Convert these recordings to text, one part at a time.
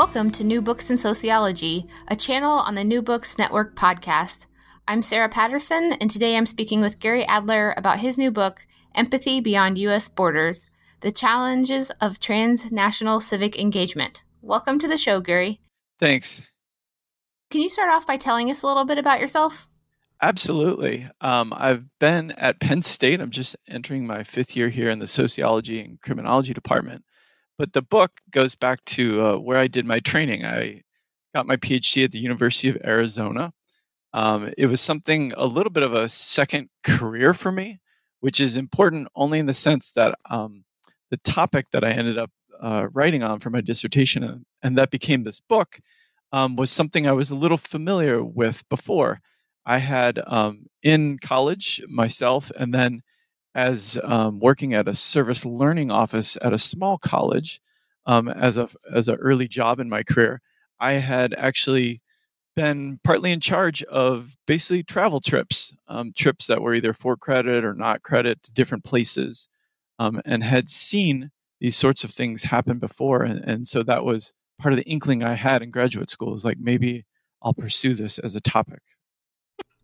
Welcome to New Books in Sociology, a channel on the New Books Network podcast. I'm Sarah Patterson, and today I'm speaking with Gary Adler about his new book, Empathy Beyond U.S. Borders The Challenges of Transnational Civic Engagement. Welcome to the show, Gary. Thanks. Can you start off by telling us a little bit about yourself? Absolutely. Um, I've been at Penn State. I'm just entering my fifth year here in the sociology and criminology department. But the book goes back to uh, where I did my training. I got my PhD at the University of Arizona. Um, it was something a little bit of a second career for me, which is important only in the sense that um, the topic that I ended up uh, writing on for my dissertation, and, and that became this book, um, was something I was a little familiar with before. I had um, in college myself, and then as um, working at a service learning office at a small college um, as a as an early job in my career, I had actually been partly in charge of basically travel trips, um, trips that were either for credit or not credit to different places, um, and had seen these sorts of things happen before, and, and so that was part of the inkling I had in graduate school. Is like maybe I'll pursue this as a topic.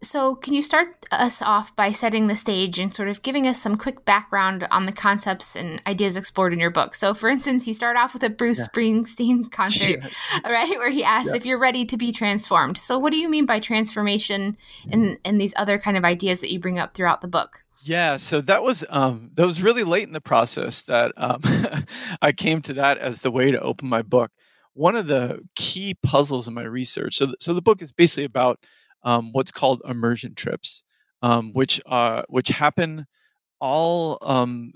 So, can you start us off by setting the stage and sort of giving us some quick background on the concepts and ideas explored in your book? So, for instance, you start off with a Bruce yeah. Springsteen concert, yeah. right, where he asks yeah. if you're ready to be transformed. So, what do you mean by transformation and, and these other kind of ideas that you bring up throughout the book? Yeah, so that was um, that was really late in the process that um, I came to that as the way to open my book. One of the key puzzles in my research. So, th- so the book is basically about um, what's called immersion trips, um, which uh, which happen all um,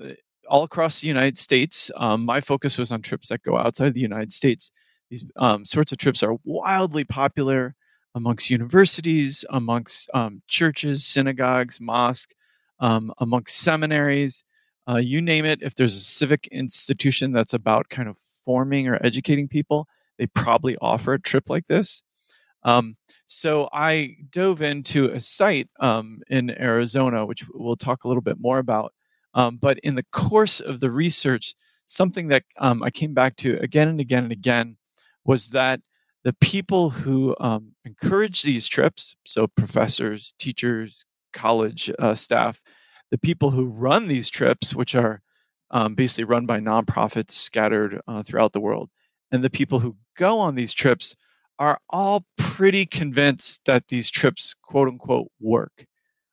all across the United States. Um, my focus was on trips that go outside the United States. These um, sorts of trips are wildly popular amongst universities, amongst um, churches, synagogues, mosques, amongst seminaries. Uh, you name it. If there's a civic institution that's about kind of forming or educating people, they probably offer a trip like this. Um, so I dove into a site um, in Arizona, which we'll talk a little bit more about. Um, but in the course of the research, something that um, I came back to again and again and again was that the people who um, encourage these trips, so professors, teachers, college uh, staff, the people who run these trips, which are um, basically run by nonprofits scattered uh, throughout the world, and the people who go on these trips are all pretty convinced that these trips, quote unquote, work.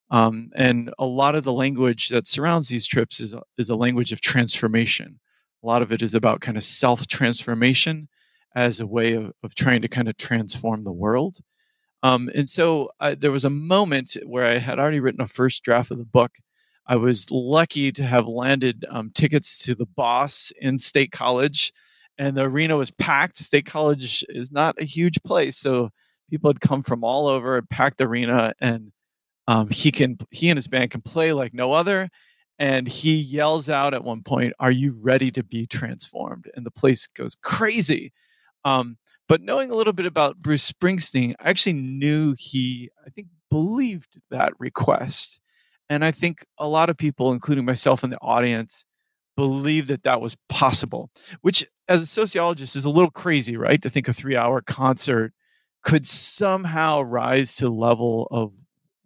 Um, and a lot of the language that surrounds these trips is is a language of transformation. A lot of it is about kind of self transformation as a way of, of trying to kind of transform the world. Um, and so uh, there was a moment where I had already written a first draft of the book. I was lucky to have landed um, tickets to the boss in State College and the arena was packed. State College is not a huge place, so people had come from all over and packed the arena. And um, he can he and his band can play like no other. And he yells out at one point, "Are you ready to be transformed?" And the place goes crazy. Um, but knowing a little bit about Bruce Springsteen, I actually knew he, I think, believed that request. And I think a lot of people, including myself in the audience, believe that that was possible, which as a sociologist is a little crazy, right? To think a three hour concert could somehow rise to the level of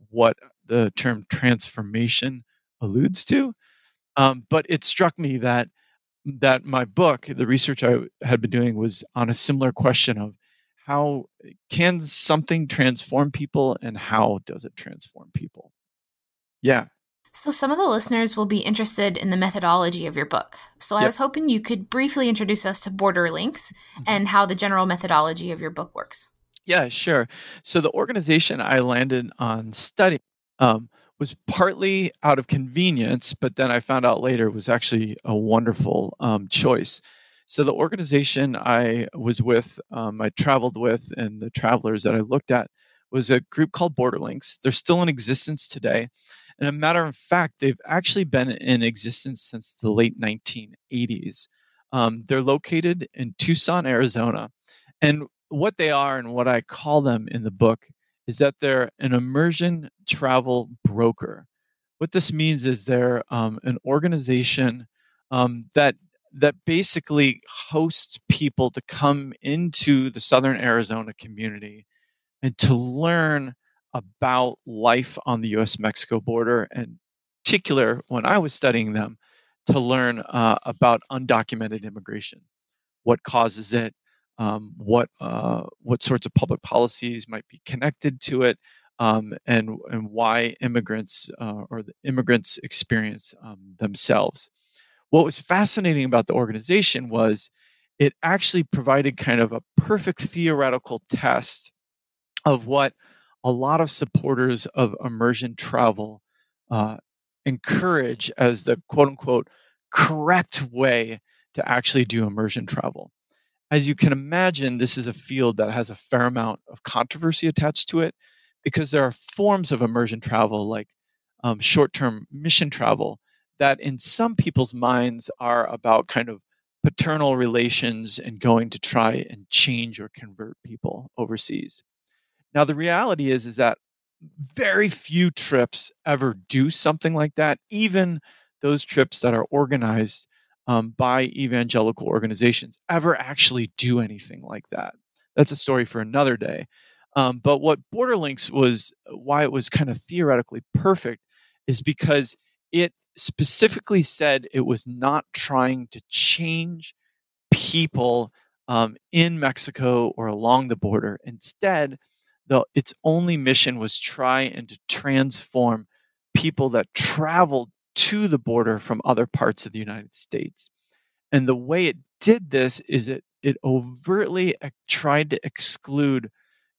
what the term transformation alludes to. Um, but it struck me that that my book, the research I had been doing, was on a similar question of how can something transform people and how does it transform people? Yeah, so, some of the listeners will be interested in the methodology of your book. So, I was hoping you could briefly introduce us to Borderlinks mm-hmm. and how the general methodology of your book works. Yeah, sure. So, the organization I landed on studying um, was partly out of convenience, but then I found out later was actually a wonderful um, choice. So, the organization I was with, um, I traveled with, and the travelers that I looked at was a group called Borderlinks. They're still in existence today. And a matter of fact, they've actually been in existence since the late 1980s. Um, they're located in Tucson, Arizona. And what they are and what I call them in the book is that they're an immersion travel broker. What this means is they're um, an organization um, that that basically hosts people to come into the Southern Arizona community and to learn about life on the US Mexico border, and particular when I was studying them, to learn uh, about undocumented immigration, what causes it, um, what uh, what sorts of public policies might be connected to it, um, and and why immigrants uh, or the immigrants experience um, themselves. What was fascinating about the organization was it actually provided kind of a perfect theoretical test of what a lot of supporters of immersion travel uh, encourage as the quote unquote correct way to actually do immersion travel. As you can imagine, this is a field that has a fair amount of controversy attached to it because there are forms of immersion travel like um, short term mission travel that, in some people's minds, are about kind of paternal relations and going to try and change or convert people overseas. Now, the reality is, is that very few trips ever do something like that, even those trips that are organized um, by evangelical organizations ever actually do anything like that. That's a story for another day. Um, but what Borderlinks was, why it was kind of theoretically perfect, is because it specifically said it was not trying to change people um, in Mexico or along the border. Instead, the, its only mission was try and to transform people that traveled to the border from other parts of the United States. And the way it did this is it it overtly tried to exclude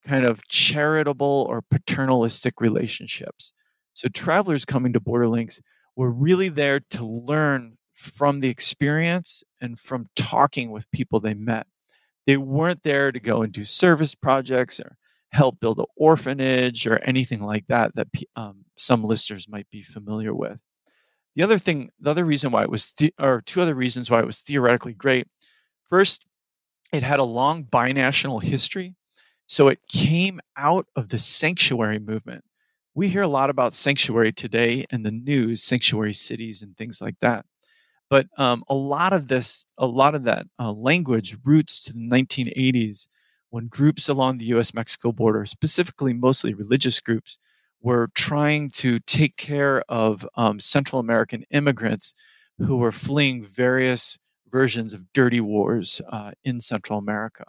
kind of charitable or paternalistic relationships. So travelers coming to Borderlinks were really there to learn from the experience and from talking with people they met. They weren't there to go and do service projects or help build an orphanage or anything like that that um, some listeners might be familiar with. The other thing, the other reason why it was, the- or two other reasons why it was theoretically great. First, it had a long binational history. So it came out of the sanctuary movement. We hear a lot about sanctuary today in the news, sanctuary cities and things like that. But um, a lot of this, a lot of that uh, language roots to the 1980s when groups along the US Mexico border, specifically mostly religious groups, were trying to take care of um, Central American immigrants who were fleeing various versions of dirty wars uh, in Central America.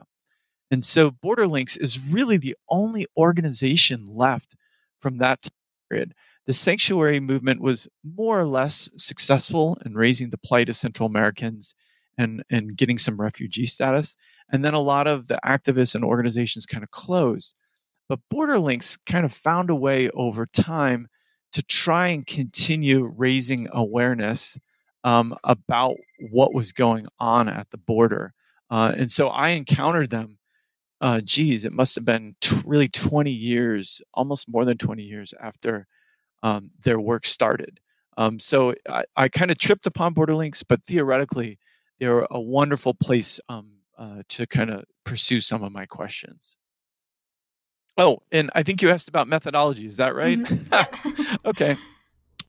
And so Borderlinks is really the only organization left from that period. The sanctuary movement was more or less successful in raising the plight of Central Americans and, and getting some refugee status. And then a lot of the activists and organizations kind of closed. But Borderlinks kind of found a way over time to try and continue raising awareness um, about what was going on at the border. Uh, and so I encountered them uh, geez, it must have been t- really 20 years, almost more than 20 years after um, their work started. Um, so I, I kind of tripped upon Borderlinks, but theoretically, they're a wonderful place um, uh, to kind of pursue some of my questions. Oh, and I think you asked about methodology. Is that right? Mm-hmm. okay.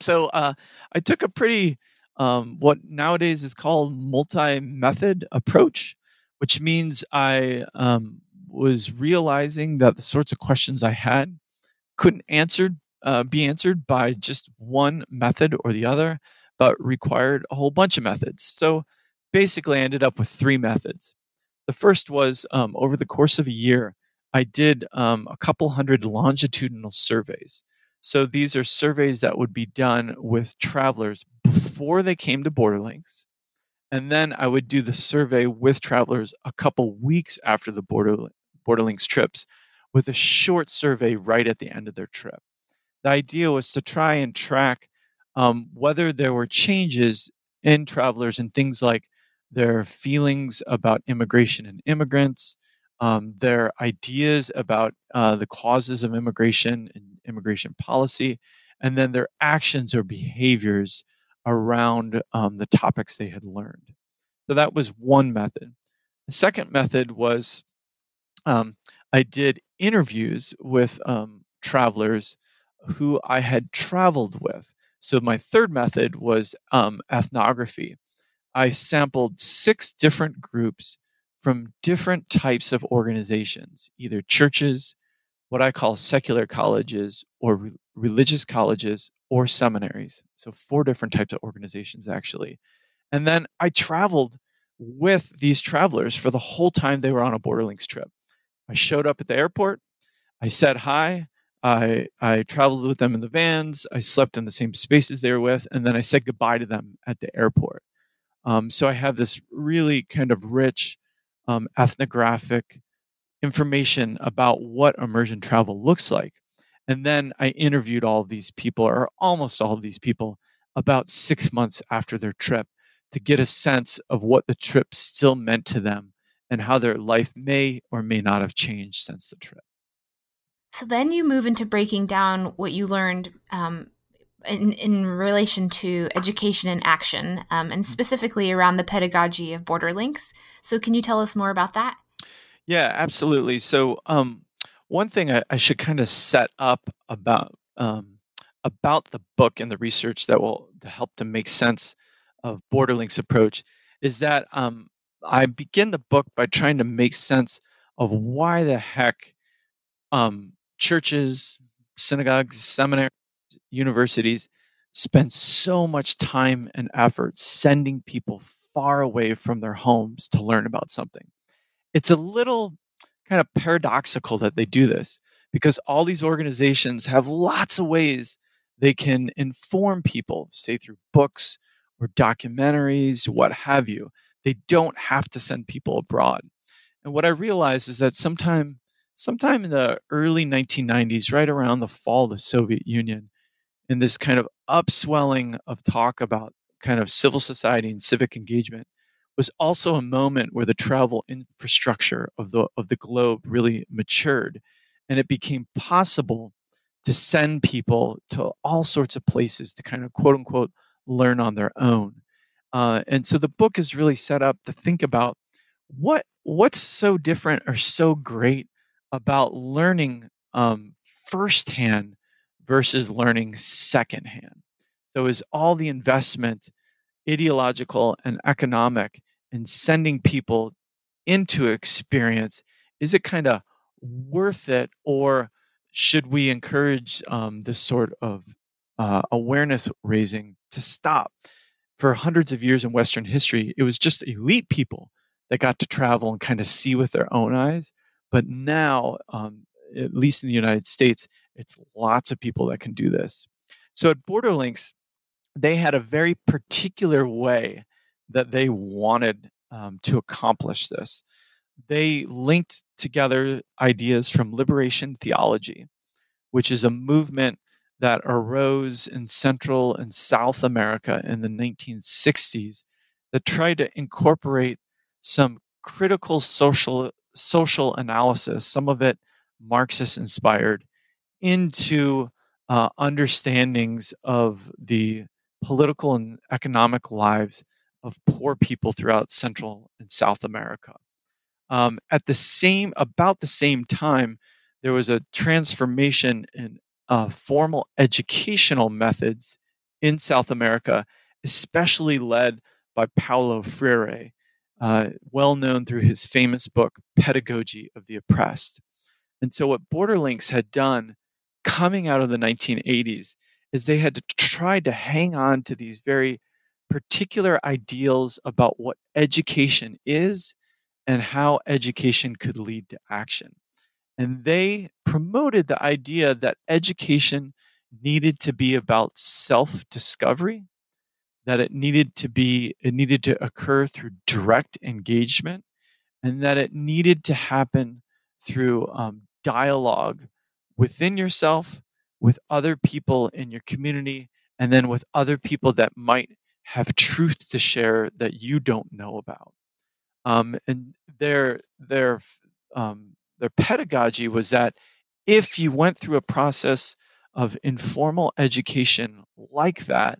So uh, I took a pretty, um, what nowadays is called multi method approach, which means I um, was realizing that the sorts of questions I had couldn't answered uh, be answered by just one method or the other, but required a whole bunch of methods. So basically, ended up with three methods. The first was um, over the course of a year, I did um, a couple hundred longitudinal surveys. So these are surveys that would be done with travelers before they came to Borderlinks. And then I would do the survey with travelers a couple weeks after the border, Borderlinks trips with a short survey right at the end of their trip. The idea was to try and track um, whether there were changes in travelers and things like their feelings about immigration and immigrants, um, their ideas about uh, the causes of immigration and immigration policy, and then their actions or behaviors around um, the topics they had learned. So that was one method. The second method was um, I did interviews with um, travelers who I had traveled with. So my third method was um, ethnography. I sampled six different groups from different types of organizations, either churches, what I call secular colleges, or re- religious colleges, or seminaries. So, four different types of organizations, actually. And then I traveled with these travelers for the whole time they were on a Borderlinks trip. I showed up at the airport, I said hi, I I traveled with them in the vans. I slept in the same spaces they were with, and then I said goodbye to them at the airport. Um, so I have this really kind of rich um, ethnographic information about what immersion travel looks like. And then I interviewed all of these people, or almost all of these people, about six months after their trip to get a sense of what the trip still meant to them and how their life may or may not have changed since the trip. So then you move into breaking down what you learned um, in, in relation to education and action, um, and specifically around the pedagogy of Borderlinks. So can you tell us more about that? Yeah, absolutely. So um, one thing I, I should kind of set up about um, about the book and the research that will to help to make sense of Borderlinks' approach is that um, I begin the book by trying to make sense of why the heck um, churches, synagogues, seminaries, universities spend so much time and effort sending people far away from their homes to learn about something. It's a little kind of paradoxical that they do this because all these organizations have lots of ways they can inform people, say through books or documentaries, what have you. They don't have to send people abroad. And what I realized is that sometime sometime in the early 1990s, right around the fall of the Soviet Union, in this kind of upswelling of talk about kind of civil society and civic engagement, was also a moment where the travel infrastructure of the of the globe really matured, and it became possible to send people to all sorts of places to kind of quote unquote learn on their own. Uh, and so the book is really set up to think about what what's so different or so great about learning um, firsthand versus learning secondhand. So, is all the investment ideological and economic in sending people into experience? Is it kind of worth it, or should we encourage um, this sort of uh, awareness raising to stop? For hundreds of years in Western history, it was just elite people that got to travel and kind of see with their own eyes but now, um, at least in the United States, it's lots of people that can do this. So at Borderlinks, they had a very particular way that they wanted um, to accomplish this. They linked together ideas from liberation theology, which is a movement that arose in Central and South America in the 1960s that tried to incorporate some critical social social analysis, some of it Marxist inspired, into uh, understandings of the political and economic lives of poor people throughout Central and South America. Um, at the same, about the same time, there was a transformation in uh, formal educational methods in South America, especially led by Paulo Freire, uh, well known through his famous book, Pedagogy of the Oppressed. And so, what Borderlinks had done coming out of the 1980s is they had to try to hang on to these very particular ideals about what education is and how education could lead to action. And they promoted the idea that education needed to be about self discovery that it needed to be it needed to occur through direct engagement and that it needed to happen through um, dialogue within yourself with other people in your community and then with other people that might have truth to share that you don't know about. Um, and their their um, their pedagogy was that if you went through a process of informal education like that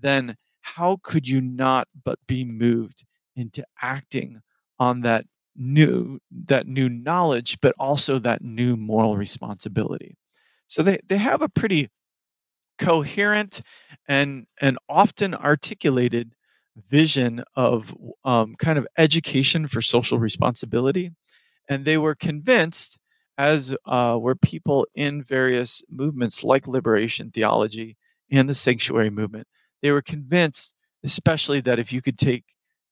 then how could you not but be moved into acting on that new that new knowledge but also that new moral responsibility so they, they have a pretty coherent and and often articulated vision of um, kind of education for social responsibility. And they were convinced, as uh, were people in various movements like liberation theology and the sanctuary movement, they were convinced, especially that if you could take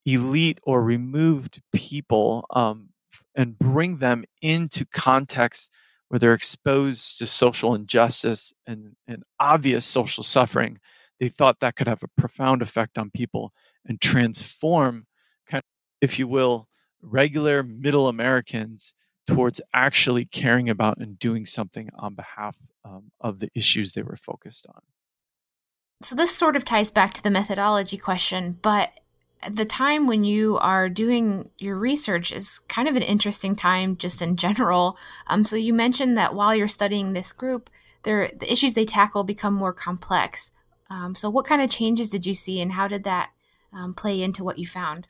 elite or removed people um, and bring them into context where they're exposed to social injustice and, and obvious social suffering, they thought that could have a profound effect on people and transform, kind of, if you will, regular middle Americans towards actually caring about and doing something on behalf um, of the issues they were focused on. So, this sort of ties back to the methodology question, but the time when you are doing your research is kind of an interesting time just in general. Um, so you mentioned that while you're studying this group, the issues they tackle become more complex. Um, so what kind of changes did you see, and how did that um, play into what you found?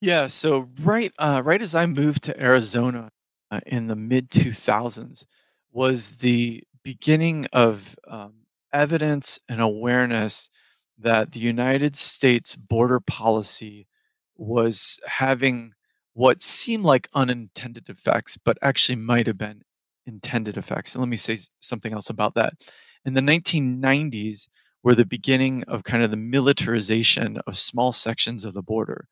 Yeah, so right, uh, right as I moved to Arizona uh, in the mid 2000s, was the beginning of um, evidence and awareness that the United States border policy was having what seemed like unintended effects, but actually might have been intended effects. And let me say something else about that. In the 1990s, were the beginning of kind of the militarization of small sections of the border,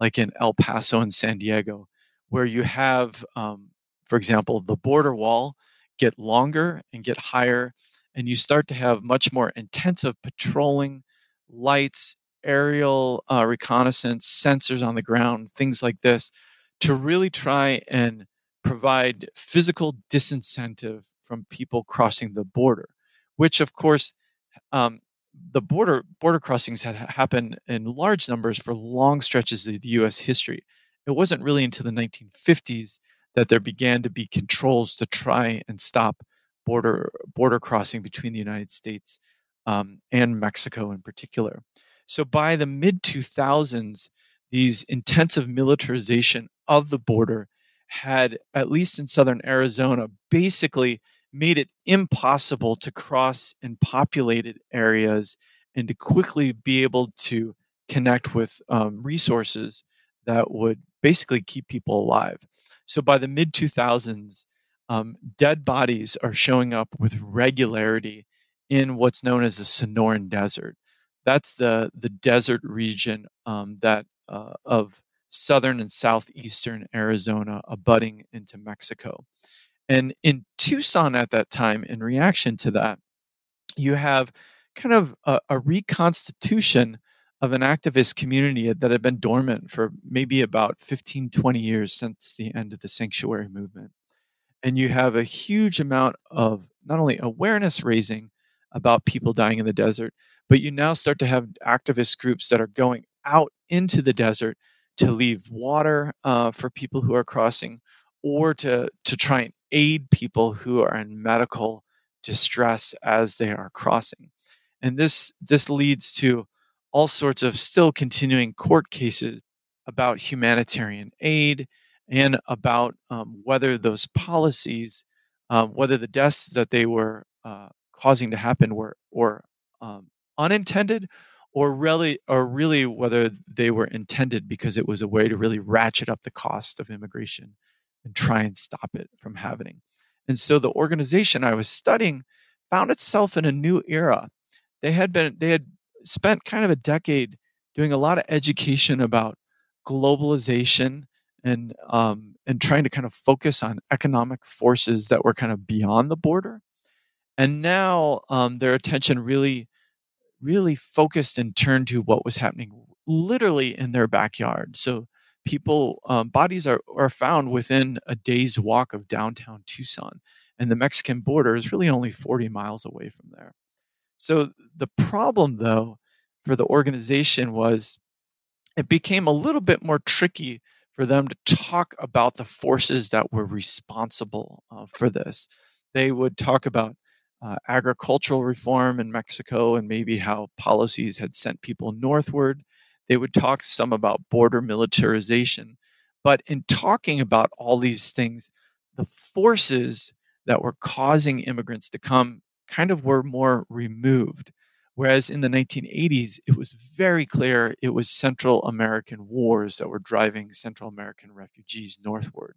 like in El Paso and San Diego, where you have, um, for example, the border wall get longer and get higher, and you start to have much more intensive patrolling lights, aerial uh, reconnaissance, sensors on the ground, things like this, to really try and provide physical disincentive from people crossing the border, which of course um, the border border crossings had happened in large numbers for long stretches of the U.S. history. It wasn't really until the 1950s that there began to be controls to try and stop border border crossing between the United States um, and Mexico in particular. So by the mid 2000s, these intensive militarization of the border had, at least in southern Arizona, basically made it impossible to cross in populated areas and to quickly be able to connect with um, resources that would basically keep people alive. So by the mid 2000s, um, dead bodies are showing up with regularity in what's known as the Sonoran Desert. That's the the desert region um, that uh, of southern and southeastern Arizona, abutting into Mexico. And in Tucson at that time, in reaction to that, you have kind of a, a reconstitution of an activist community that had been dormant for maybe about 15, 20 years since the end of the sanctuary movement. And you have a huge amount of not only awareness raising, about people dying in the desert, but you now start to have activist groups that are going out into the desert to leave water uh, for people who are crossing or to, to try and aid people who are in medical distress as they are crossing. And this, this leads to all sorts of still continuing court cases about humanitarian aid and about um, whether those policies, um, whether the deaths that they were uh, causing to happen were or um, unintended or really or really whether they were intended because it was a way to really ratchet up the cost of immigration and try and stop it from happening. And so the organization i was studying found itself in a new era. They had been they had spent kind of a decade doing a lot of education about globalization and um, and trying to kind of focus on economic forces that were kind of beyond the border and now um, their attention really really focused and turned to what was happening literally in their backyard. So people um, bodies are, are found within a day's walk of downtown tucson and the mexican border is really only 40 miles away from there. So the problem though for the organization was it became a little bit more tricky for them to talk about the forces that were responsible uh, for this. They would talk about uh, agricultural reform in Mexico and maybe how policies had sent people northward. They would talk some about border militarization. But in talking about all these things, the forces that were causing immigrants to come kind of were more removed. Whereas in the 1980s, it was very clear it was Central American wars that were driving Central American refugees northward.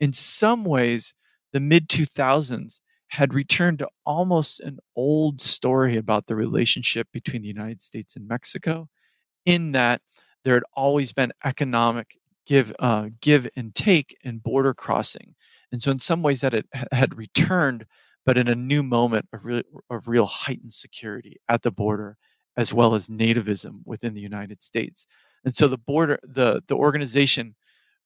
In some ways, the mid 2000s had returned to almost an old story about the relationship between the United States and Mexico, in that there had always been economic give uh, give and take and border crossing, and so in some ways that it had returned, but in a new moment of real, of real heightened security at the border, as well as nativism within the United States, and so the border the the organization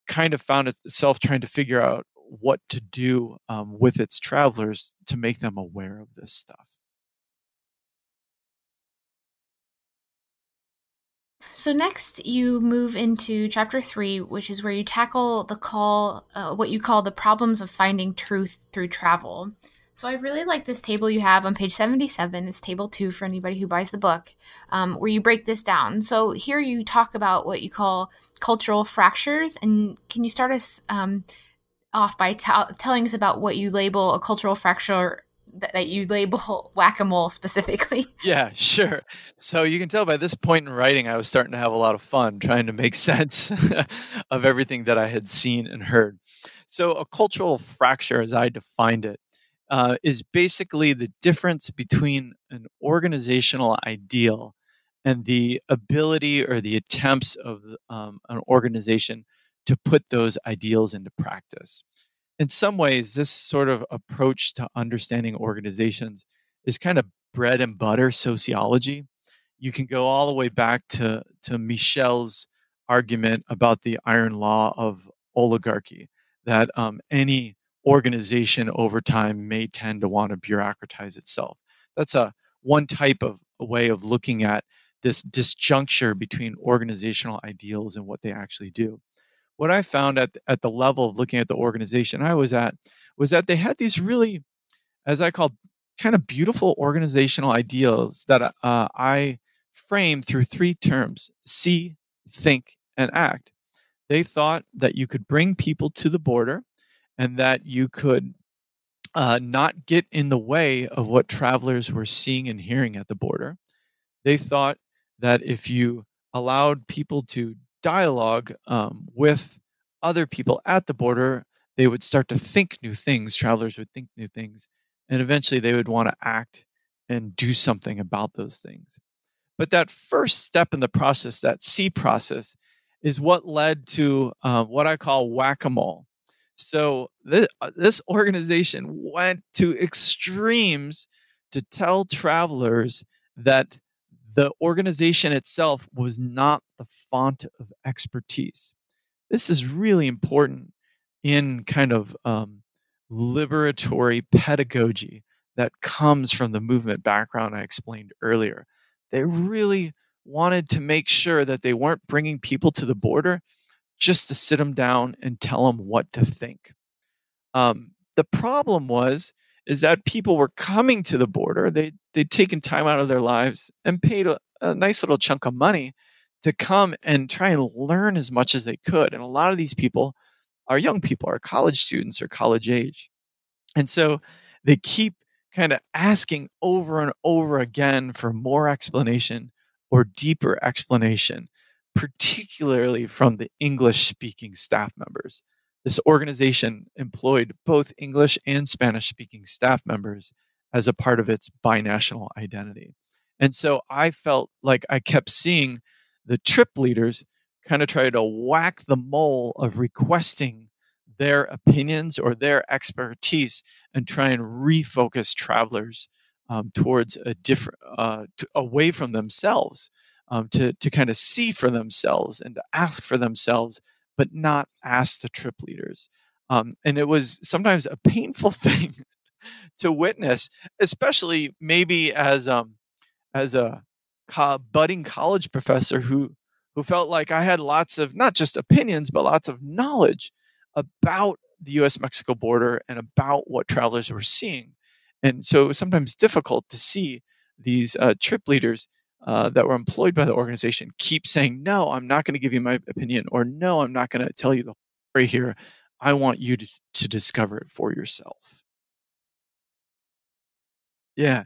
kind of found itself trying to figure out what to do um, with its travelers to make them aware of this stuff. So next, you move into chapter three, which is where you tackle the call, uh, what you call the problems of finding truth through travel. So I really like this table you have on page 77. It's table two for anybody who buys the book, um, where you break this down. So here you talk about what you call cultural fractures. And can you start us um, off by t- telling us about what you label a cultural fracture that, you label whack-a-mole specifically. Yeah sure. So you can tell by this point in writing i was starting to have a lot of fun trying to make sense of everything that i had seen and heard. So a cultural fracture as i defined it uh, is basically the difference between an organizational ideal and the ability or the attempts of um, an organization to put those ideals into practice. In some ways, this sort of approach to understanding organizations is kind of bread and butter sociology. You can go all the way back to, to Michels' argument about the iron law of oligarchy that um, any organization over time may tend to want to bureaucratize itself. That's a one type of way of looking at this disjuncture between organizational ideals and what they actually do what I found at at the level of looking at the organization I was at was that they had these really, as I call, kind of beautiful organizational ideals that uh, I framed through three terms: see, think, and act. They thought that you could bring people to the border, and that you could uh, not get in the way of what travelers were seeing and hearing at the border. They thought that if you allowed people to dialogue um, with other people at the border, they would start to think new things. Travelers would think new things, and eventually they would want to act and do something about those things. But that first step in the process, that C process, is what led to um, what I call whack a mole. So this, uh, this organization went to extremes to tell travelers that the organization itself was not the font of expertise. This is really important in kind of um, liberatory pedagogy that comes from the movement background I explained earlier. They really wanted to make sure that they weren't bringing people to the border just to sit them down and tell them what to think. Um, the problem was is that people were coming to the border. They they'd taken time out of their lives and paid a, a nice little chunk of money to come and try and learn as much as they could. And a lot of these people are young people, are college students or college age. And so they keep kind of asking over and over again for more explanation or deeper explanation, particularly from the English speaking staff members. This organization employed both English and Spanish speaking staff members as a part of its binational identity. And so I felt like I kept seeing the trip leaders kind of try to whack the mole of requesting their opinions or their expertise and try and refocus travelers um, towards a different uh, to, away from themselves um, to, to kind of see for themselves and to ask for themselves but not ask the trip leaders. Um, and it was sometimes a painful thing to witness, especially maybe as um, as a co- budding college professor who who felt like I had lots of not just opinions but lots of knowledge about the U.S. Mexico border and about what travelers were seeing. And so it was sometimes difficult to see these uh, trip leaders uh, that were employed by the organization keep saying, no, I'm not going to give you my opinion, or no, I'm not going to tell you the story here. I want you to, to discover it for yourself. Yeah.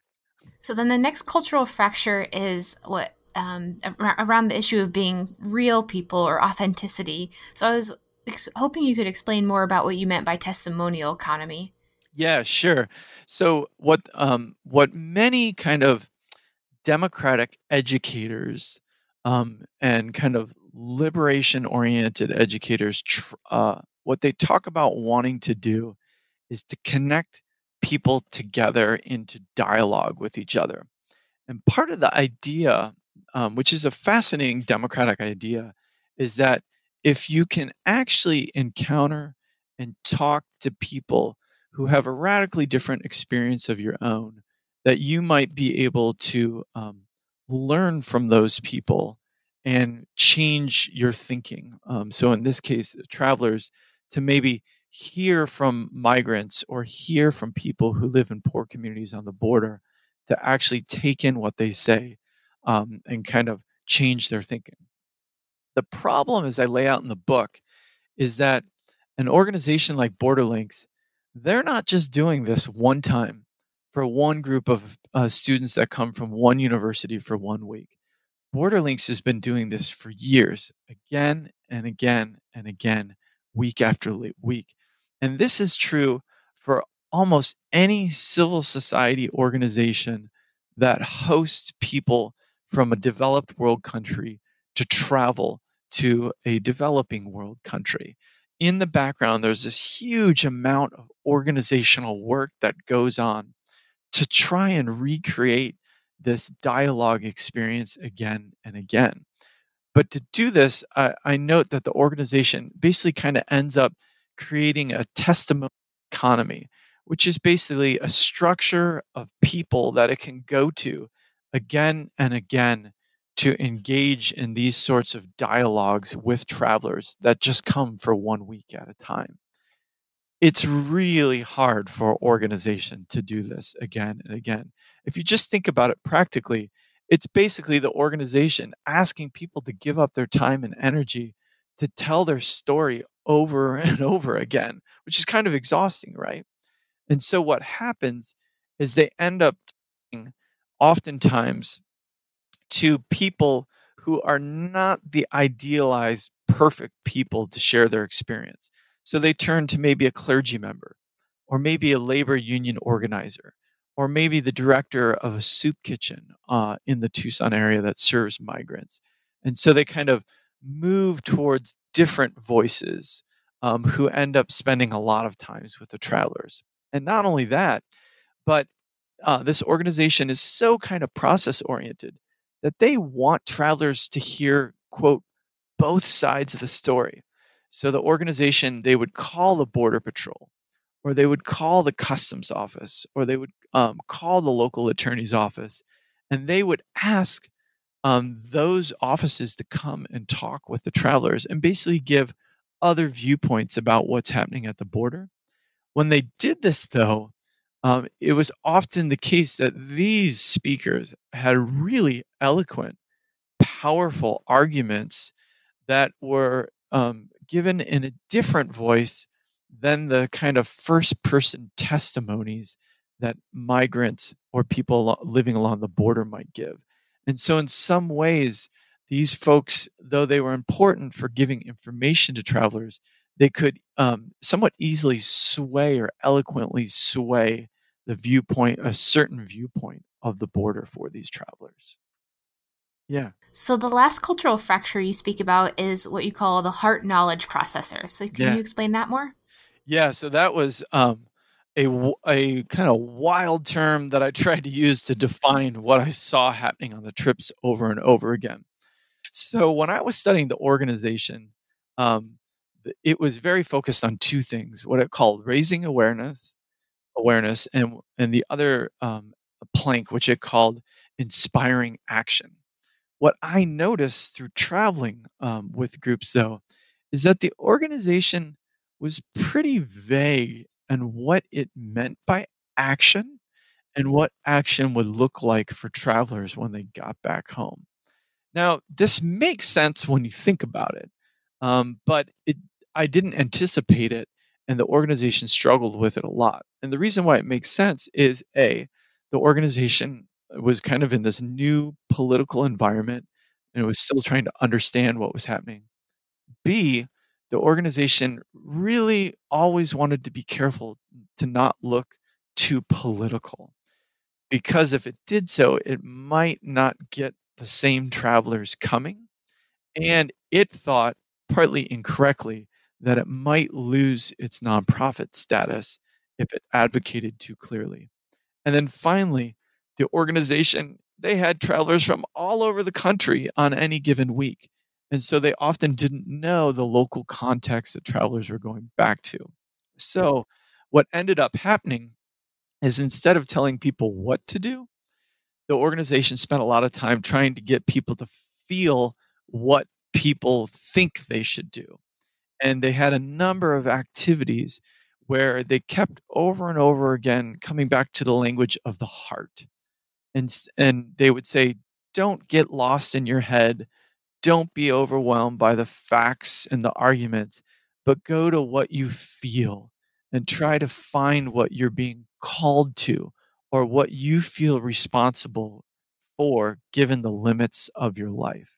So then the next cultural fracture is what um, around the issue of being real people or authenticity. So I was ex- hoping you could explain more about what you meant by testimonial economy. Yeah, sure. So what um, what many kind of democratic educators um, and kind of liberation oriented educators tr- uh, what they talk about wanting to do is to connect people together into dialogue with each other. And part of the idea, um, which is a fascinating democratic idea, is that if you can actually encounter and talk to people who have a radically different experience of your own, that you might be able to um, learn from those people and change your thinking. Um, so, in this case, travelers to maybe hear from migrants or hear from people who live in poor communities on the border to actually take in what they say um, and kind of change their thinking. The problem, as I lay out in the book, is that an organization like Borderlinks, they're not just doing this one time for one group of uh, students that come from one university for one week. Borderlinks has been doing this for years, again and again and again, week after week. And this is true for almost any civil society organization that hosts people from a developed world country to travel to a developing world country. In the background, there's this huge amount of organizational work that goes on to try and recreate this dialogue experience again and again. But to do this, I, I note that the organization basically kind of ends up creating a testimony economy, which is basically a structure of people that it can go to again and again to engage in these sorts of dialogues with travelers that just come for one week at a time. It's really hard for an organization to do this again and again. If you just think about it practically, it's basically the organization asking people to give up their time and energy to tell their story over and over again, which is kind of exhausting, right? And so what happens is they end up oftentimes to people who are not the idealized perfect people to share their experience. So they turn to maybe a clergy member or maybe a labor union organizer or maybe the director of a soup kitchen uh, in the Tucson area that serves migrants. And so they kind of move towards different voices um, who end up spending a lot of times with the travelers. And not only that, but uh, this organization is so kind of process oriented that they want travelers to hear, quote, both sides of the story. So the organization, they would call the Border Patrol, or they would call the Customs Office, or they would um, call the local attorney's office, and they would ask um, those offices to come and talk with the travelers and basically give other viewpoints about what's happening at the border. When they did this, though, um, it was often the case that these speakers had really eloquent, powerful arguments that were um, given in a different voice than the kind of first person testimonies that migrants or people living along the border might give. And so, in some ways, these folks, though they were important for giving information to travelers, they could um, somewhat easily sway or eloquently sway the viewpoint, a certain viewpoint of the border for these travelers. Yeah. So the last cultural fracture you speak about is what you call the heart knowledge processor. So can yeah. you explain that more? Yeah. So that was um, a, a kind of wild term that I tried to use to define what I saw happening on the trips over and over again. So when I was studying the organization, um, it was very focused on two things: what it called raising awareness, awareness, and and the other um, plank, which it called inspiring action. What I noticed through traveling um, with groups, though, is that the organization was pretty vague and what it meant by action and what action would look like for travelers when they got back home. Now, this makes sense when you think about it, um, but it, I didn't anticipate it, and the organization struggled with it a lot. And the reason why it makes sense is A, the organization was kind of in this new political environment and it was still trying to understand what was happening. B, the organization really always wanted to be careful to not look too political because if it did so, it might not get the same travelers coming. And it thought, partly incorrectly, that it might lose its nonprofit status if it advocated too clearly. And then finally, the organization, they had travelers from all over the country on any given week. And so they often didn't know the local context that travelers were going back to. So what ended up happening is instead of telling people what to do, the organization spent a lot of time trying to get people to feel what people think they should do. And they had a number of activities where they kept over and over again coming back to the language of the heart. And, and they would say, don't get lost in your head. Don't be overwhelmed by the facts and the arguments, but go to what you feel and try to find what you're being called to or what you feel responsible for given the limits of your life.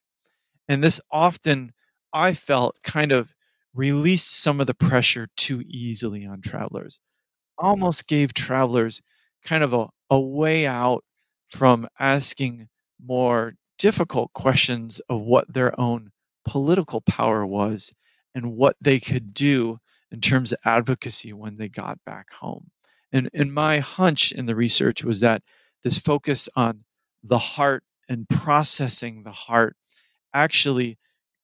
And this often, I felt, kind of released some of the pressure too easily on travelers, almost gave travelers kind of a, a way out from asking more difficult questions of what their own political power was and what they could do in terms of advocacy when they got back home. And, and my hunch in the research was that this focus on the heart and processing the heart actually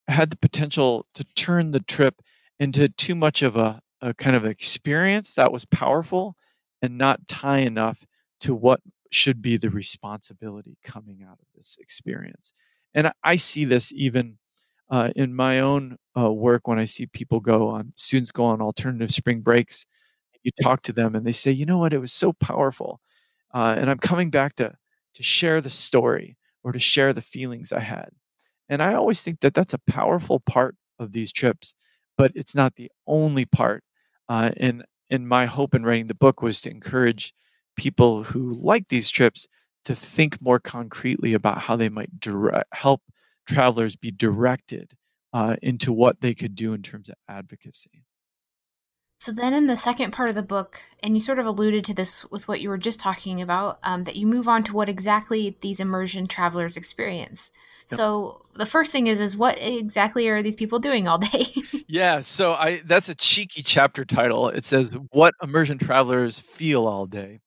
had the potential to turn the trip into too much of a, a kind of experience that was powerful and not tie enough to what should be the responsibility coming out of this experience. And I see this even uh, in my own uh, work when I see people go on, students go on alternative spring breaks. You talk to them and they say, you know what, it was so powerful. Uh, and I'm coming back to, to share the story or to share the feelings I had. And I always think that that's a powerful part of these trips, but it's not the only part. Uh, and, and my hope in writing the book was to encourage people who like these trips to think more concretely about how they might direct, help travelers be directed uh, into what they could do in terms of advocacy. So then, in the second part of the book, and you sort of alluded to this with what you were just talking about, um, that you move on to what exactly these immersion travelers experience. Yep. So the first thing is, is what exactly are these people doing all day? yeah, so I that's a cheeky chapter title. It says what immersion travelers feel all day,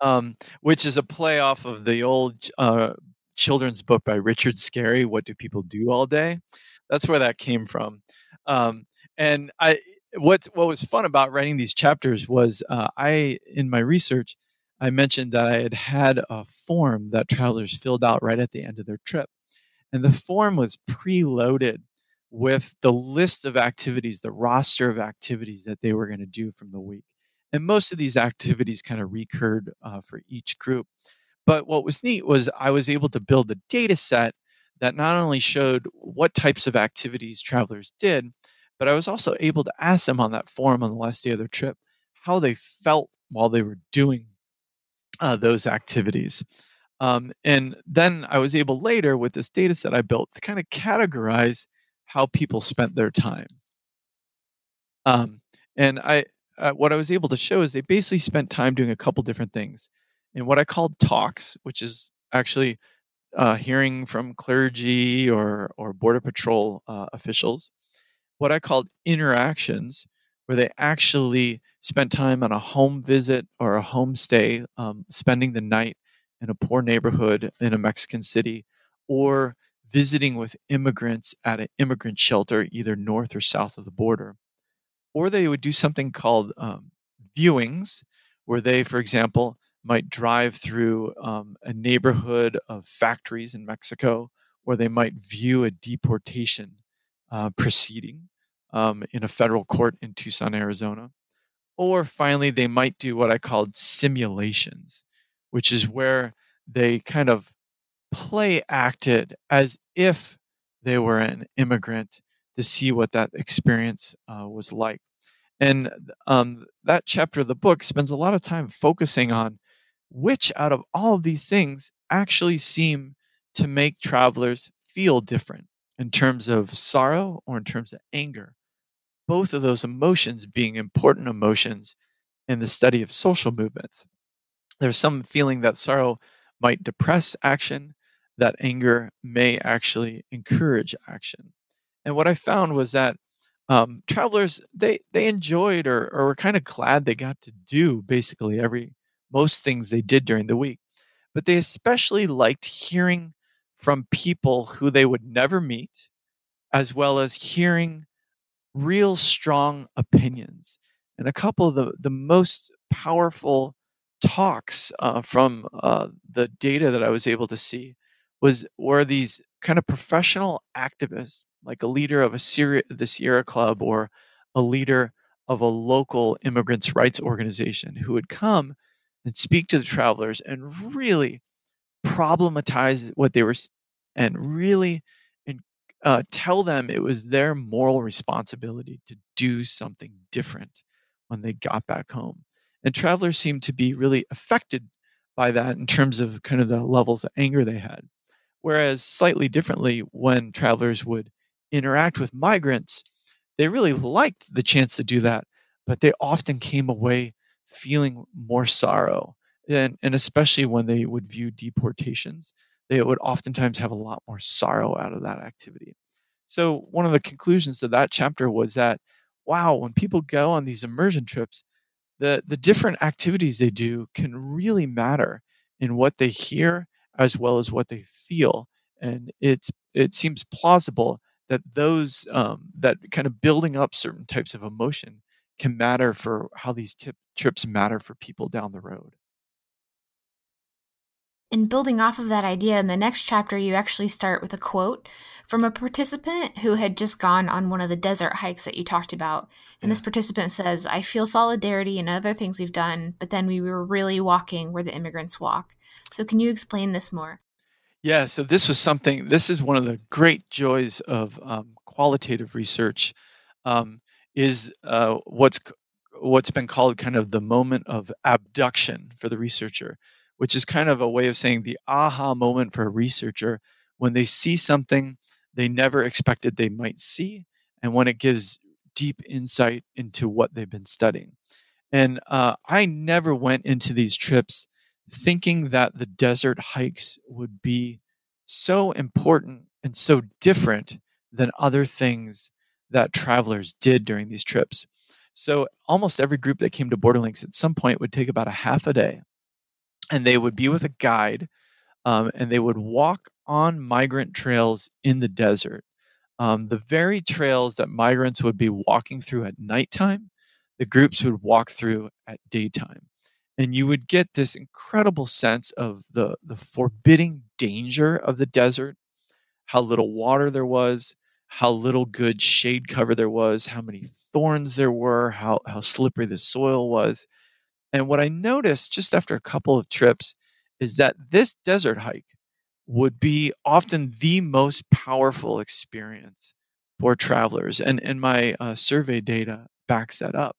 um, which is a play off of the old uh, children's book by Richard Scarry. What do people do all day? That's where that came from. Um, and I what what was fun about writing these chapters was uh, I in my research I mentioned that I had had a form that travelers filled out right at the end of their trip, and the form was preloaded with the list of activities, the roster of activities that they were going to do from the week, and most of these activities kind of recurred uh, for each group. But what was neat was I was able to build a data set that not only showed what types of activities travelers did, but I was also able to ask them on that forum on the last day of their trip how they felt while they were doing uh, those activities. Um, and then I was able later with this data set I built to kind of categorize how people spent their time. Um, and I, uh, what I was able to show is they basically spent time doing a couple different things. And what I called talks, which is actually uh, hearing from clergy or or border patrol uh, officials, what I called interactions, where they actually spent time on a home visit or a homestay, um, spending the night in a poor neighborhood in a Mexican city, or visiting with immigrants at an immigrant shelter, either north or south of the border. Or they would do something called um, viewings, where they, for example, might drive through um, a neighborhood of factories in Mexico, or they might view a deportation uh, proceeding um, in a federal court in Tucson, Arizona. Or finally, they might do what I called simulations, which is where they kind of play acted as if they were an immigrant to see what that experience uh, was like. And um, that chapter of the book spends a lot of time focusing on which out of all of these things actually seem to make travelers feel different in terms of sorrow or in terms of anger. Both of those emotions being important emotions in the study of social movements. There's some feeling that sorrow might depress action, that anger may actually encourage action. And what I found was that um, travelers they they enjoyed or or were kind of glad they got to do basically every most things they did during the week, but they especially liked hearing from people who they would never meet, as well as hearing real strong opinions. And a couple of the the most powerful talks uh, from uh, the data that I was able to see was were these kind of professional activists, like a leader of a Sierra, the Sierra Club or a leader of a local immigrants' rights organization, who would come and speak to the travelers and really problematize what they were and really uh, tell them it was their moral responsibility to do something different when they got back home. And travelers seemed to be really affected by that in terms of kind of the levels of anger they had. Whereas, slightly differently, when travelers would interact with migrants, they really liked the chance to do that, but they often came away feeling more sorrow. And, and especially when they would view deportations, they would oftentimes have a lot more sorrow out of that activity. So, one of the conclusions of that chapter was that, wow, when people go on these immersion trips, the, the different activities they do can really matter in what they hear as well as what they feel. And it, it seems plausible that those um, that kind of building up certain types of emotion can matter for how these tip, trips matter for people down the road. In building off of that idea, in the next chapter, you actually start with a quote from a participant who had just gone on one of the desert hikes that you talked about. And yeah. this participant says, I feel solidarity and other things we've done, but then we were really walking where the immigrants walk. So, can you explain this more? Yeah, so this was something, this is one of the great joys of um, qualitative research. Um, is uh, what's what's been called kind of the moment of abduction for the researcher, which is kind of a way of saying the aha moment for a researcher when they see something they never expected they might see, and when it gives deep insight into what they've been studying. And uh, I never went into these trips thinking that the desert hikes would be so important and so different than other things that travelers did during these trips. So almost every group that came to Borderlinks at some point would take about a half a day, and they would be with a guide, um, and they would walk on migrant trails in the desert. Um, the very trails that migrants would be walking through at nighttime, the groups would walk through at daytime and you would get this incredible sense of the the forbidding danger of the desert how little water there was how little good shade cover there was how many thorns there were how how slippery the soil was. And what i noticed just after a couple of trips is that this desert hike would be often the most powerful experience for travelers and and my uh, survey data backs that up.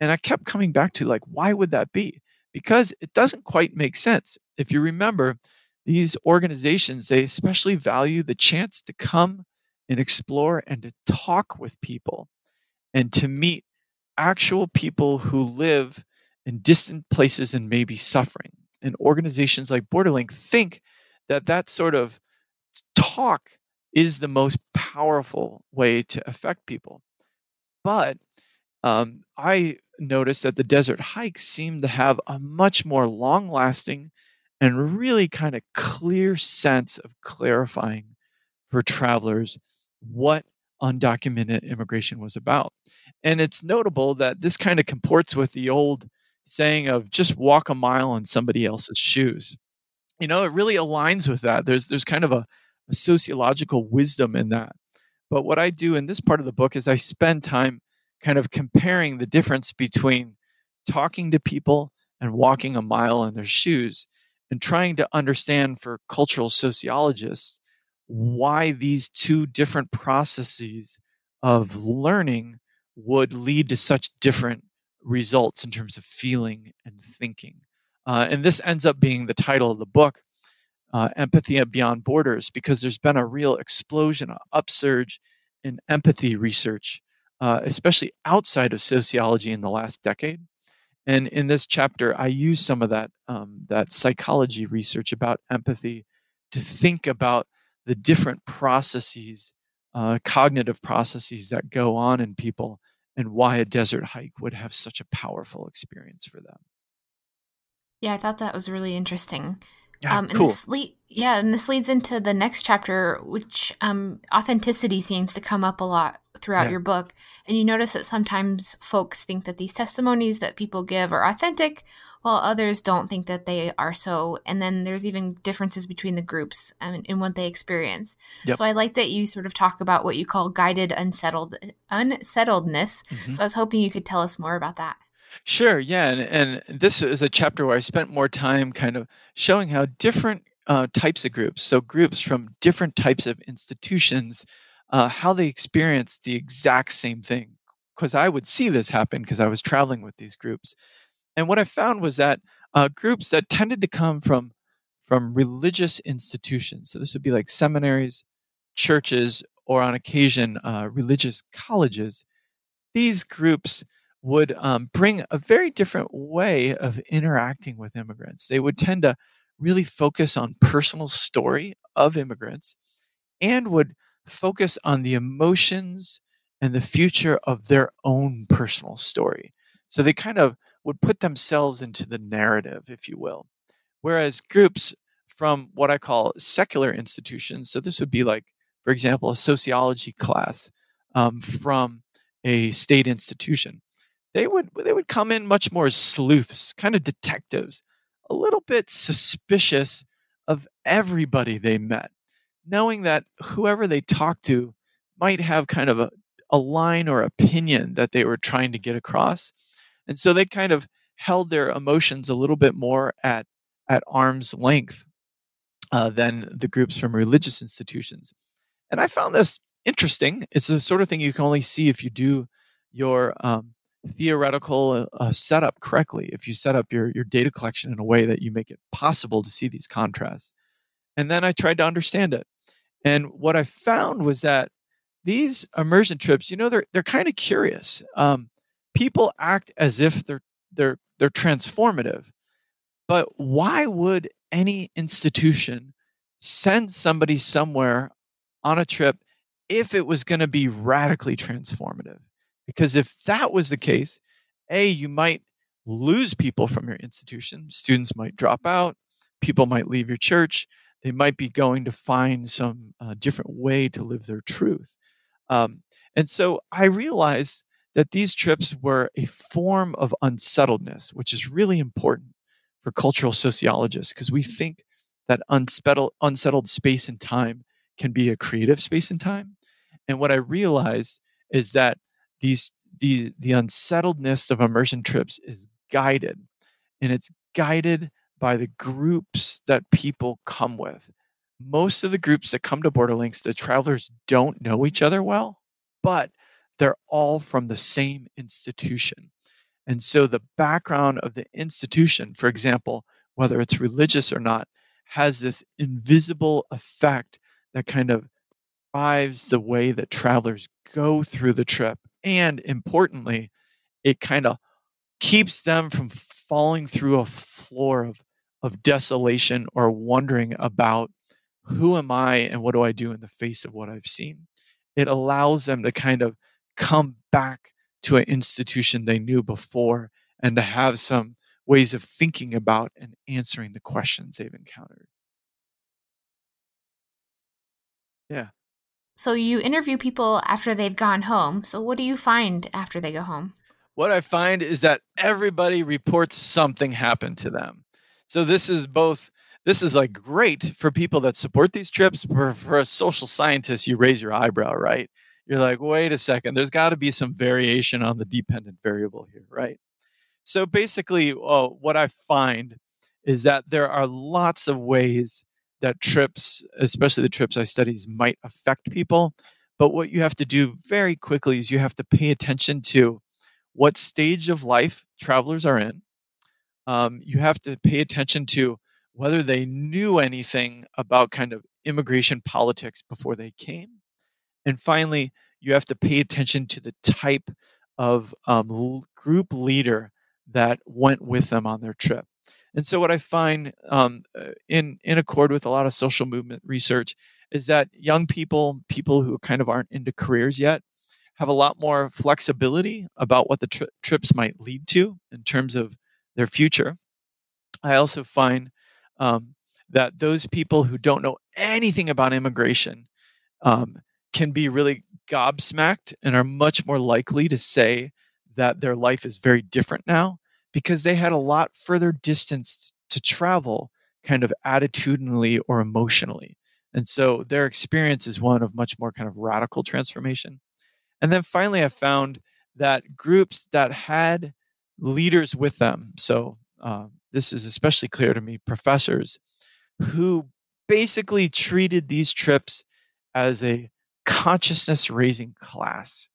And i kept coming back to like why would that be because it doesn't quite make sense. If you remember, these organizations, they especially value the chance to come and explore and to talk with people and to meet actual people who live in distant places and maybe suffering. And organizations like Borderlink think that that sort of talk is the most powerful way to affect people. But um, I noticed that the desert hikes seemed to have a much more long lasting and really kind of clear sense of clarifying for travelers what undocumented immigration was about. And it's notable that this kind of comports with the old saying of just walk a mile in somebody else's shoes. You know, it really aligns with that. There's there's kind of a, a sociological wisdom in that. But what I do in this part of the book is I spend time kind of comparing the difference between talking to people and walking a mile in their shoes and trying to understand for cultural sociologists why these two different processes of learning would lead to such different results in terms of feeling and thinking. Uh, and this ends up being the title of the book. uh, empathy beyond borders because there's been a real explosion, an upsurge in empathy research, uh, especially outside of sociology in the last decade. And in this chapter, I use some of that um, that psychology research about empathy to think about the different processes, uh, cognitive processes that go on in people, and why a desert hike would have such a powerful experience for them. Yeah, I thought that was really interesting. Yeah, um, and cool. This le- yeah, and this leads into the next chapter, which um, authenticity seems to come up a lot throughout Yeah. your book. And you notice that sometimes folks think that these testimonies that people give are authentic, while others don't think that they are so. And then there's even differences between the groups um, in what they experience. Yep. So I like that you sort of talk about what you call guided unsettled unsettledness. Mhm. So I was hoping you could tell us more about that. Sure, yeah, and, and this is a chapter where I spent more time kind of showing how different uh, types of groups, so groups from different types of institutions, uh, how they experience the exact same thing. Because I would see this happen because I was traveling with these groups, and what I found was that uh, groups that tended to come from from religious institutions, so this would be like seminaries, churches, or on occasion uh, religious colleges. These groups would um, bring a very different way of interacting with immigrants. They would tend to really focus on personal story of immigrants and would focus on the emotions and the future of their own personal story. So they kind of would put themselves into the narrative, if you will. Whereas groups from what I call secular institutions, so this would be like, for example, a sociology class um, from a state institution they would they would come in much more as sleuths, kind of detectives, a little bit suspicious of everybody they met, knowing that whoever they talked to might have kind of a, a line or opinion that they were trying to get across. And so they kind of held their emotions a little bit more at at arm's length uh, than the groups from religious institutions. And I found this interesting. It's the sort of thing you can only see if you do your um, theoretical uh, setup correctly if you set up your, your data collection in a way that you make it possible to see these contrasts. And then i tried to understand it. And what i found was that these immersion trips you know they're, they're kind of curious. Um, people act as if they're they're they're transformative but why would any institution send somebody somewhere on a trip if it was going to be radically transformative because if that was the case, A, you might lose people from your institution. Students might drop out, people might leave your church, they might be going to find some uh, different way to live their truth. Um, and so I realized that these trips were a form of unsettledness, which is really important for cultural sociologists because we think that unsettled, unsettled space and time can be a creative space and time. And what I realized is that these the the unsettledness of immersion trips is guided and it's guided by the groups that people come with. Most of the groups that come to Borderlinks the travelers don't know each other well but they're all from the same institution. And so the background of the institution for example whether it's religious or not has this invisible effect that kind of drives the way that travelers go through the trip and importantly it kind of keeps them from falling through a floor of of desolation or wondering about who am i and what do i do in the face of what i've seen? It allows them to kind of come back to an institution they knew before and to have some ways of thinking about and answering the questions they've encountered. Yeah So you interview people after they've gone home. So what do you find after they go home? what I find is that everybody reports something happened to them. So this is both this is like great for people that support these trips, for, for a social scientist, you raise your eyebrow, right? You're like, wait a second, there's got to be some variation on the dependent variable here, right? So basically, uh, what I find is that there are lots of ways that trips, especially the trips I studies, might affect people. But what you have to do very quickly is you have to pay attention to what stage of life travelers are in. Um, you have to pay attention to whether they knew anything about kind of immigration politics before they came. And finally, you have to pay attention to the type of um, group leader that went with them on their trip. And so, what I find um, uh, in in accord with a lot of social movement research is that young people, people who kind of aren't into careers yet, have a lot more flexibility about what the tri- trips might lead to in terms of their future. I also find um, that those people who don't know anything about immigration um, can be really gobsmacked and are much more likely to say that their life is very different now because they had a lot further distance to travel kind of attitudinally or emotionally and so their experience is one of much more kind of radical transformation. And then finally i found that groups that had leaders with them so um, this is especially clear to me professors who basically treated these trips as a consciousness raising class.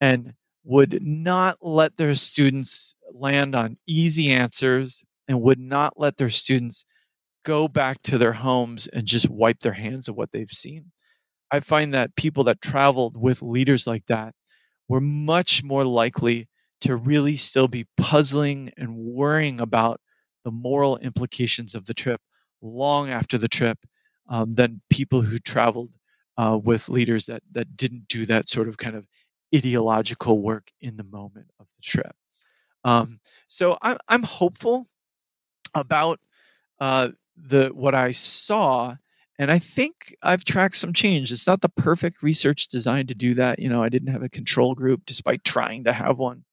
And would not let their students land on easy answers and would not let their students go back to their homes and just wipe their hands of what they've seen. I find that people that traveled with leaders like that were much more likely to really still be puzzling and worrying about the moral implications of the trip long after the trip um, than people who traveled uh, with leaders that that didn't do that sort of kind of ideological work in the moment of the trip. Um, so I'm I'm hopeful about uh, the what I saw, and I think I've tracked some change. It's not the perfect research designed to do that. You know, I didn't have a control group despite trying to have one,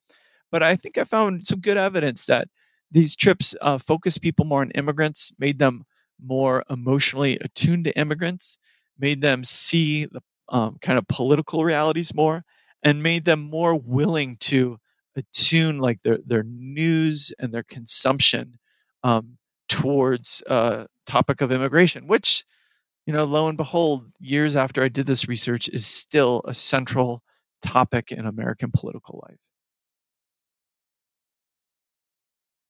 but I think I found some good evidence that these trips uh, focused people more on immigrants, made them more emotionally attuned to immigrants, made them see the um, kind of political realities more, and made them more willing to attune like their their news and their consumption um, towards uh, topic of immigration, which you know, lo and behold, years after I did this research, is still a central topic in American political life.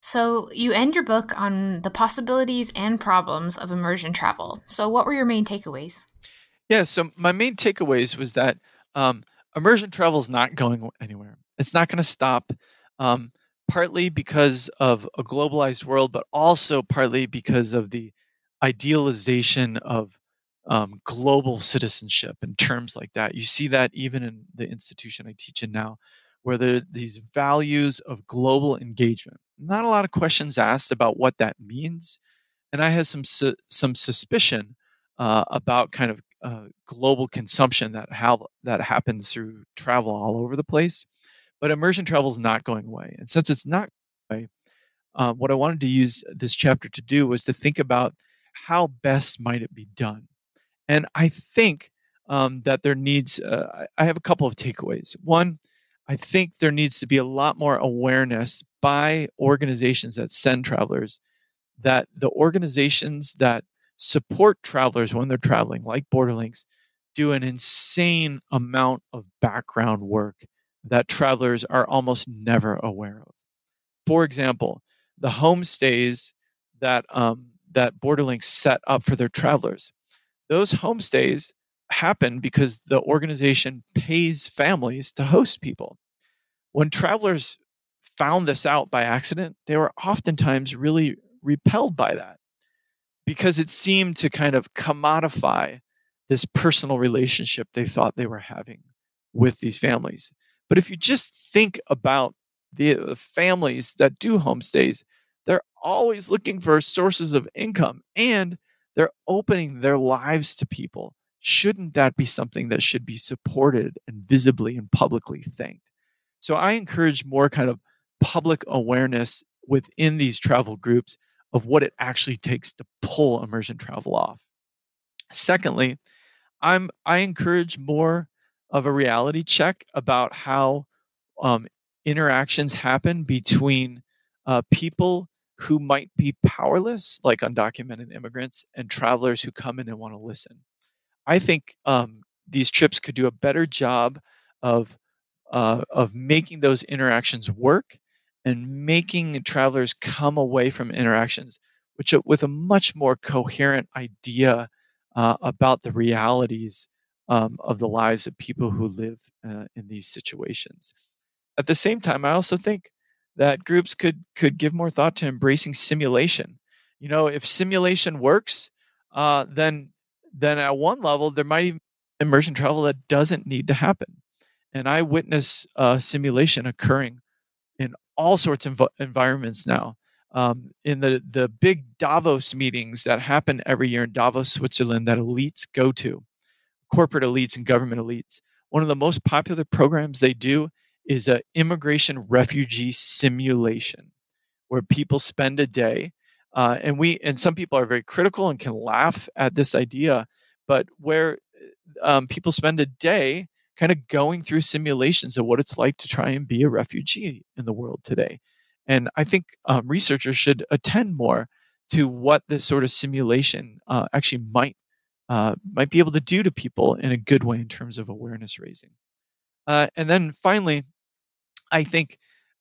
So, you end your book on the possibilities and problems of immersion travel. So, what were your main takeaways? Yeah, so my main takeaways was that um, immersion travel is not going anywhere. It's not going to stop, um, partly because of a globalized world, but also partly because of the idealization of um, global citizenship and terms like that. You see that even in the institution I teach in now, where there are these values of global engagement. Not a lot of questions asked about what that means, and I had some su- some suspicion uh, about kind of uh, global consumption that how that happens through travel all over the place. But immersion travel is not going away, and since it's not going away, um, what I wanted to use this chapter to do was to think about how best might it be done. And I think um, that there needs. Uh, I have a couple of takeaways. One I think there needs to be a lot more awareness by organizations that send travelers that the organizations that support travelers when they're traveling, like Borderlinks, do an insane amount of background work that travelers are almost never aware of. For example, the homestays that um, that Borderlinks set up for their travelers, those homestays happen because the organization pays families to host people. When travelers found this out by accident, they were oftentimes really repelled by that because it seemed to kind of commodify this personal relationship they thought they were having with these families. But if you just think about the uh, families that do homestays, they're always looking for sources of income and they're opening their lives to people shouldn't that be something that should be supported and visibly and publicly thanked? So I encourage more kind of public awareness within these travel groups of what it actually takes to pull immersion travel off. Secondly, I'm I encourage more of a reality check about how um, interactions happen between uh, people who might be powerless, like undocumented immigrants, and travelers who come in and want to listen. I think um, these trips could do a better job of uh, of making those interactions work and making travelers come away from interactions which with a much more coherent idea uh, about the realities um, of the lives of people who live uh, in these situations. At the same time, I also think that groups could could give more thought to embracing simulation. You know, if simulation works, uh, then then at one level there might even immersion travel that doesn't need to happen. And I witness uh, simulation occurring in all sorts of environments now. Um, in the the big Davos meetings that happen every year in Davos, Switzerland, that elites go to, corporate elites and government elites. One of the most popular programs they do is an immigration refugee simulation, where people spend a day, uh, and we and some people are very critical and can laugh at this idea, but where um, people spend a day kind of going through simulations of what it's like to try and be a refugee in the world today. And I think um, researchers should attend more to what this sort of simulation uh, actually might uh, might be able to do to people in a good way in terms of awareness raising. Uh, and then finally, I think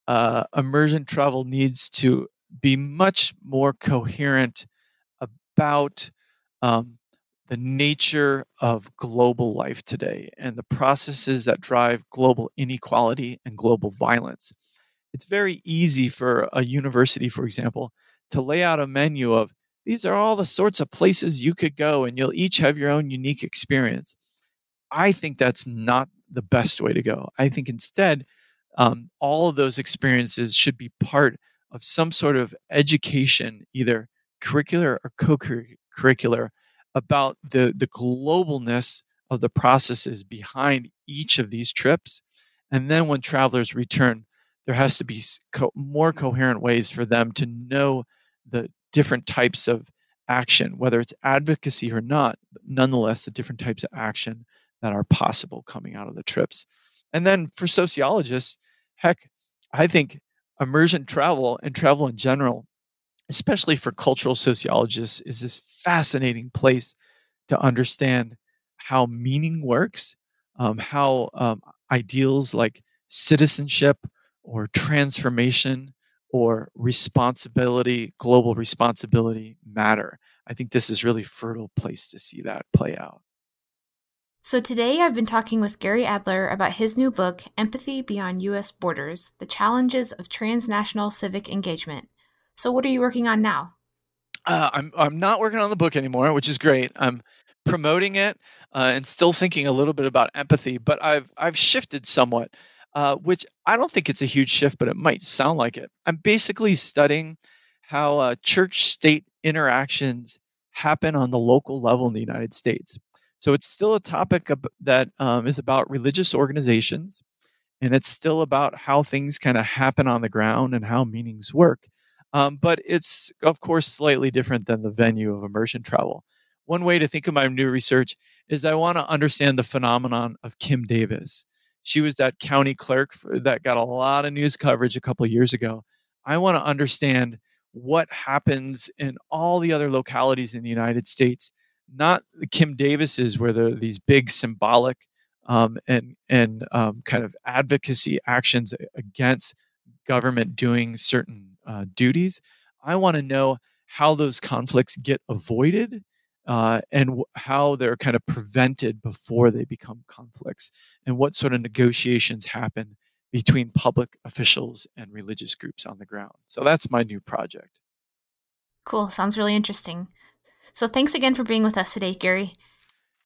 uh, immersion travel needs to be much more coherent about um, the nature of global life today and the processes that drive global inequality and global violence. It's very easy for a university, for example, to lay out a menu of these are all the sorts of places you could go and you'll each have your own unique experience. I think that's not the best way to go. I think instead, um, all of those experiences should be part of some sort of education, either curricular or co curricular, about the, the globalness of the processes behind each of these trips. And then when travelers return, there has to be co- more coherent ways for them to know the different types of action, whether it's advocacy or not, but nonetheless, the different types of action that are possible coming out of the trips. And then for sociologists, heck, I think immersion travel and travel in general, especially for cultural sociologists, is this fascinating place to understand how meaning works, um, how um, ideals like citizenship or transformation or responsibility, global responsibility matter. I think this is really fertile place to see that play out. So today I've been talking with Gary Adler about his new book, Empathy Beyond US Borders: The Challenges of Transnational Civic Engagement. So what are you working on now? Uh, I'm I'm not working on the book anymore, which is great. I'm promoting it uh, and still thinking a little bit about empathy, but I've I've shifted somewhat uh, which I don't think it's a huge shift, but it might sound like it. I'm basically studying how uh, church state interactions happen on the local level in the United States. So it's still a topic that um, is about religious organizations, and it's still about how things kind of happen on the ground and how meanings work. Um, but it's, of course, slightly different than the venue of immersion travel. One way to think of my new research is I want to understand the phenomenon of Kim Davis. She was that county clerk that got a lot of news coverage a couple years ago. I want to understand what happens in all the other localities in the United States, not the Kim Davis's, where there are these big symbolic um, and and um, kind of advocacy actions against government doing certain uh, duties. I want to know how those conflicts get avoided uh, and w- how they're kind of prevented before they become conflicts, and what sort of negotiations happen between public officials and religious groups on the ground. So that's my new project. Cool. Sounds really interesting. So thanks again for being with us today, Gary.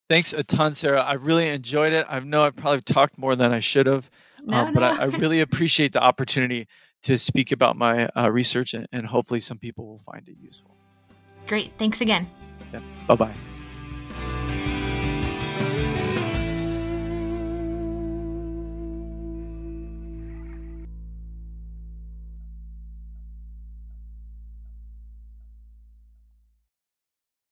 Thanks a ton, Sarah. I really enjoyed it. I know I probably talked more than I should have, no, uh, but. I, I, really appreciate the opportunity to speak about my uh, research, and, and hopefully some people will find it useful. Great. Thanks again. Yeah. Bye bye.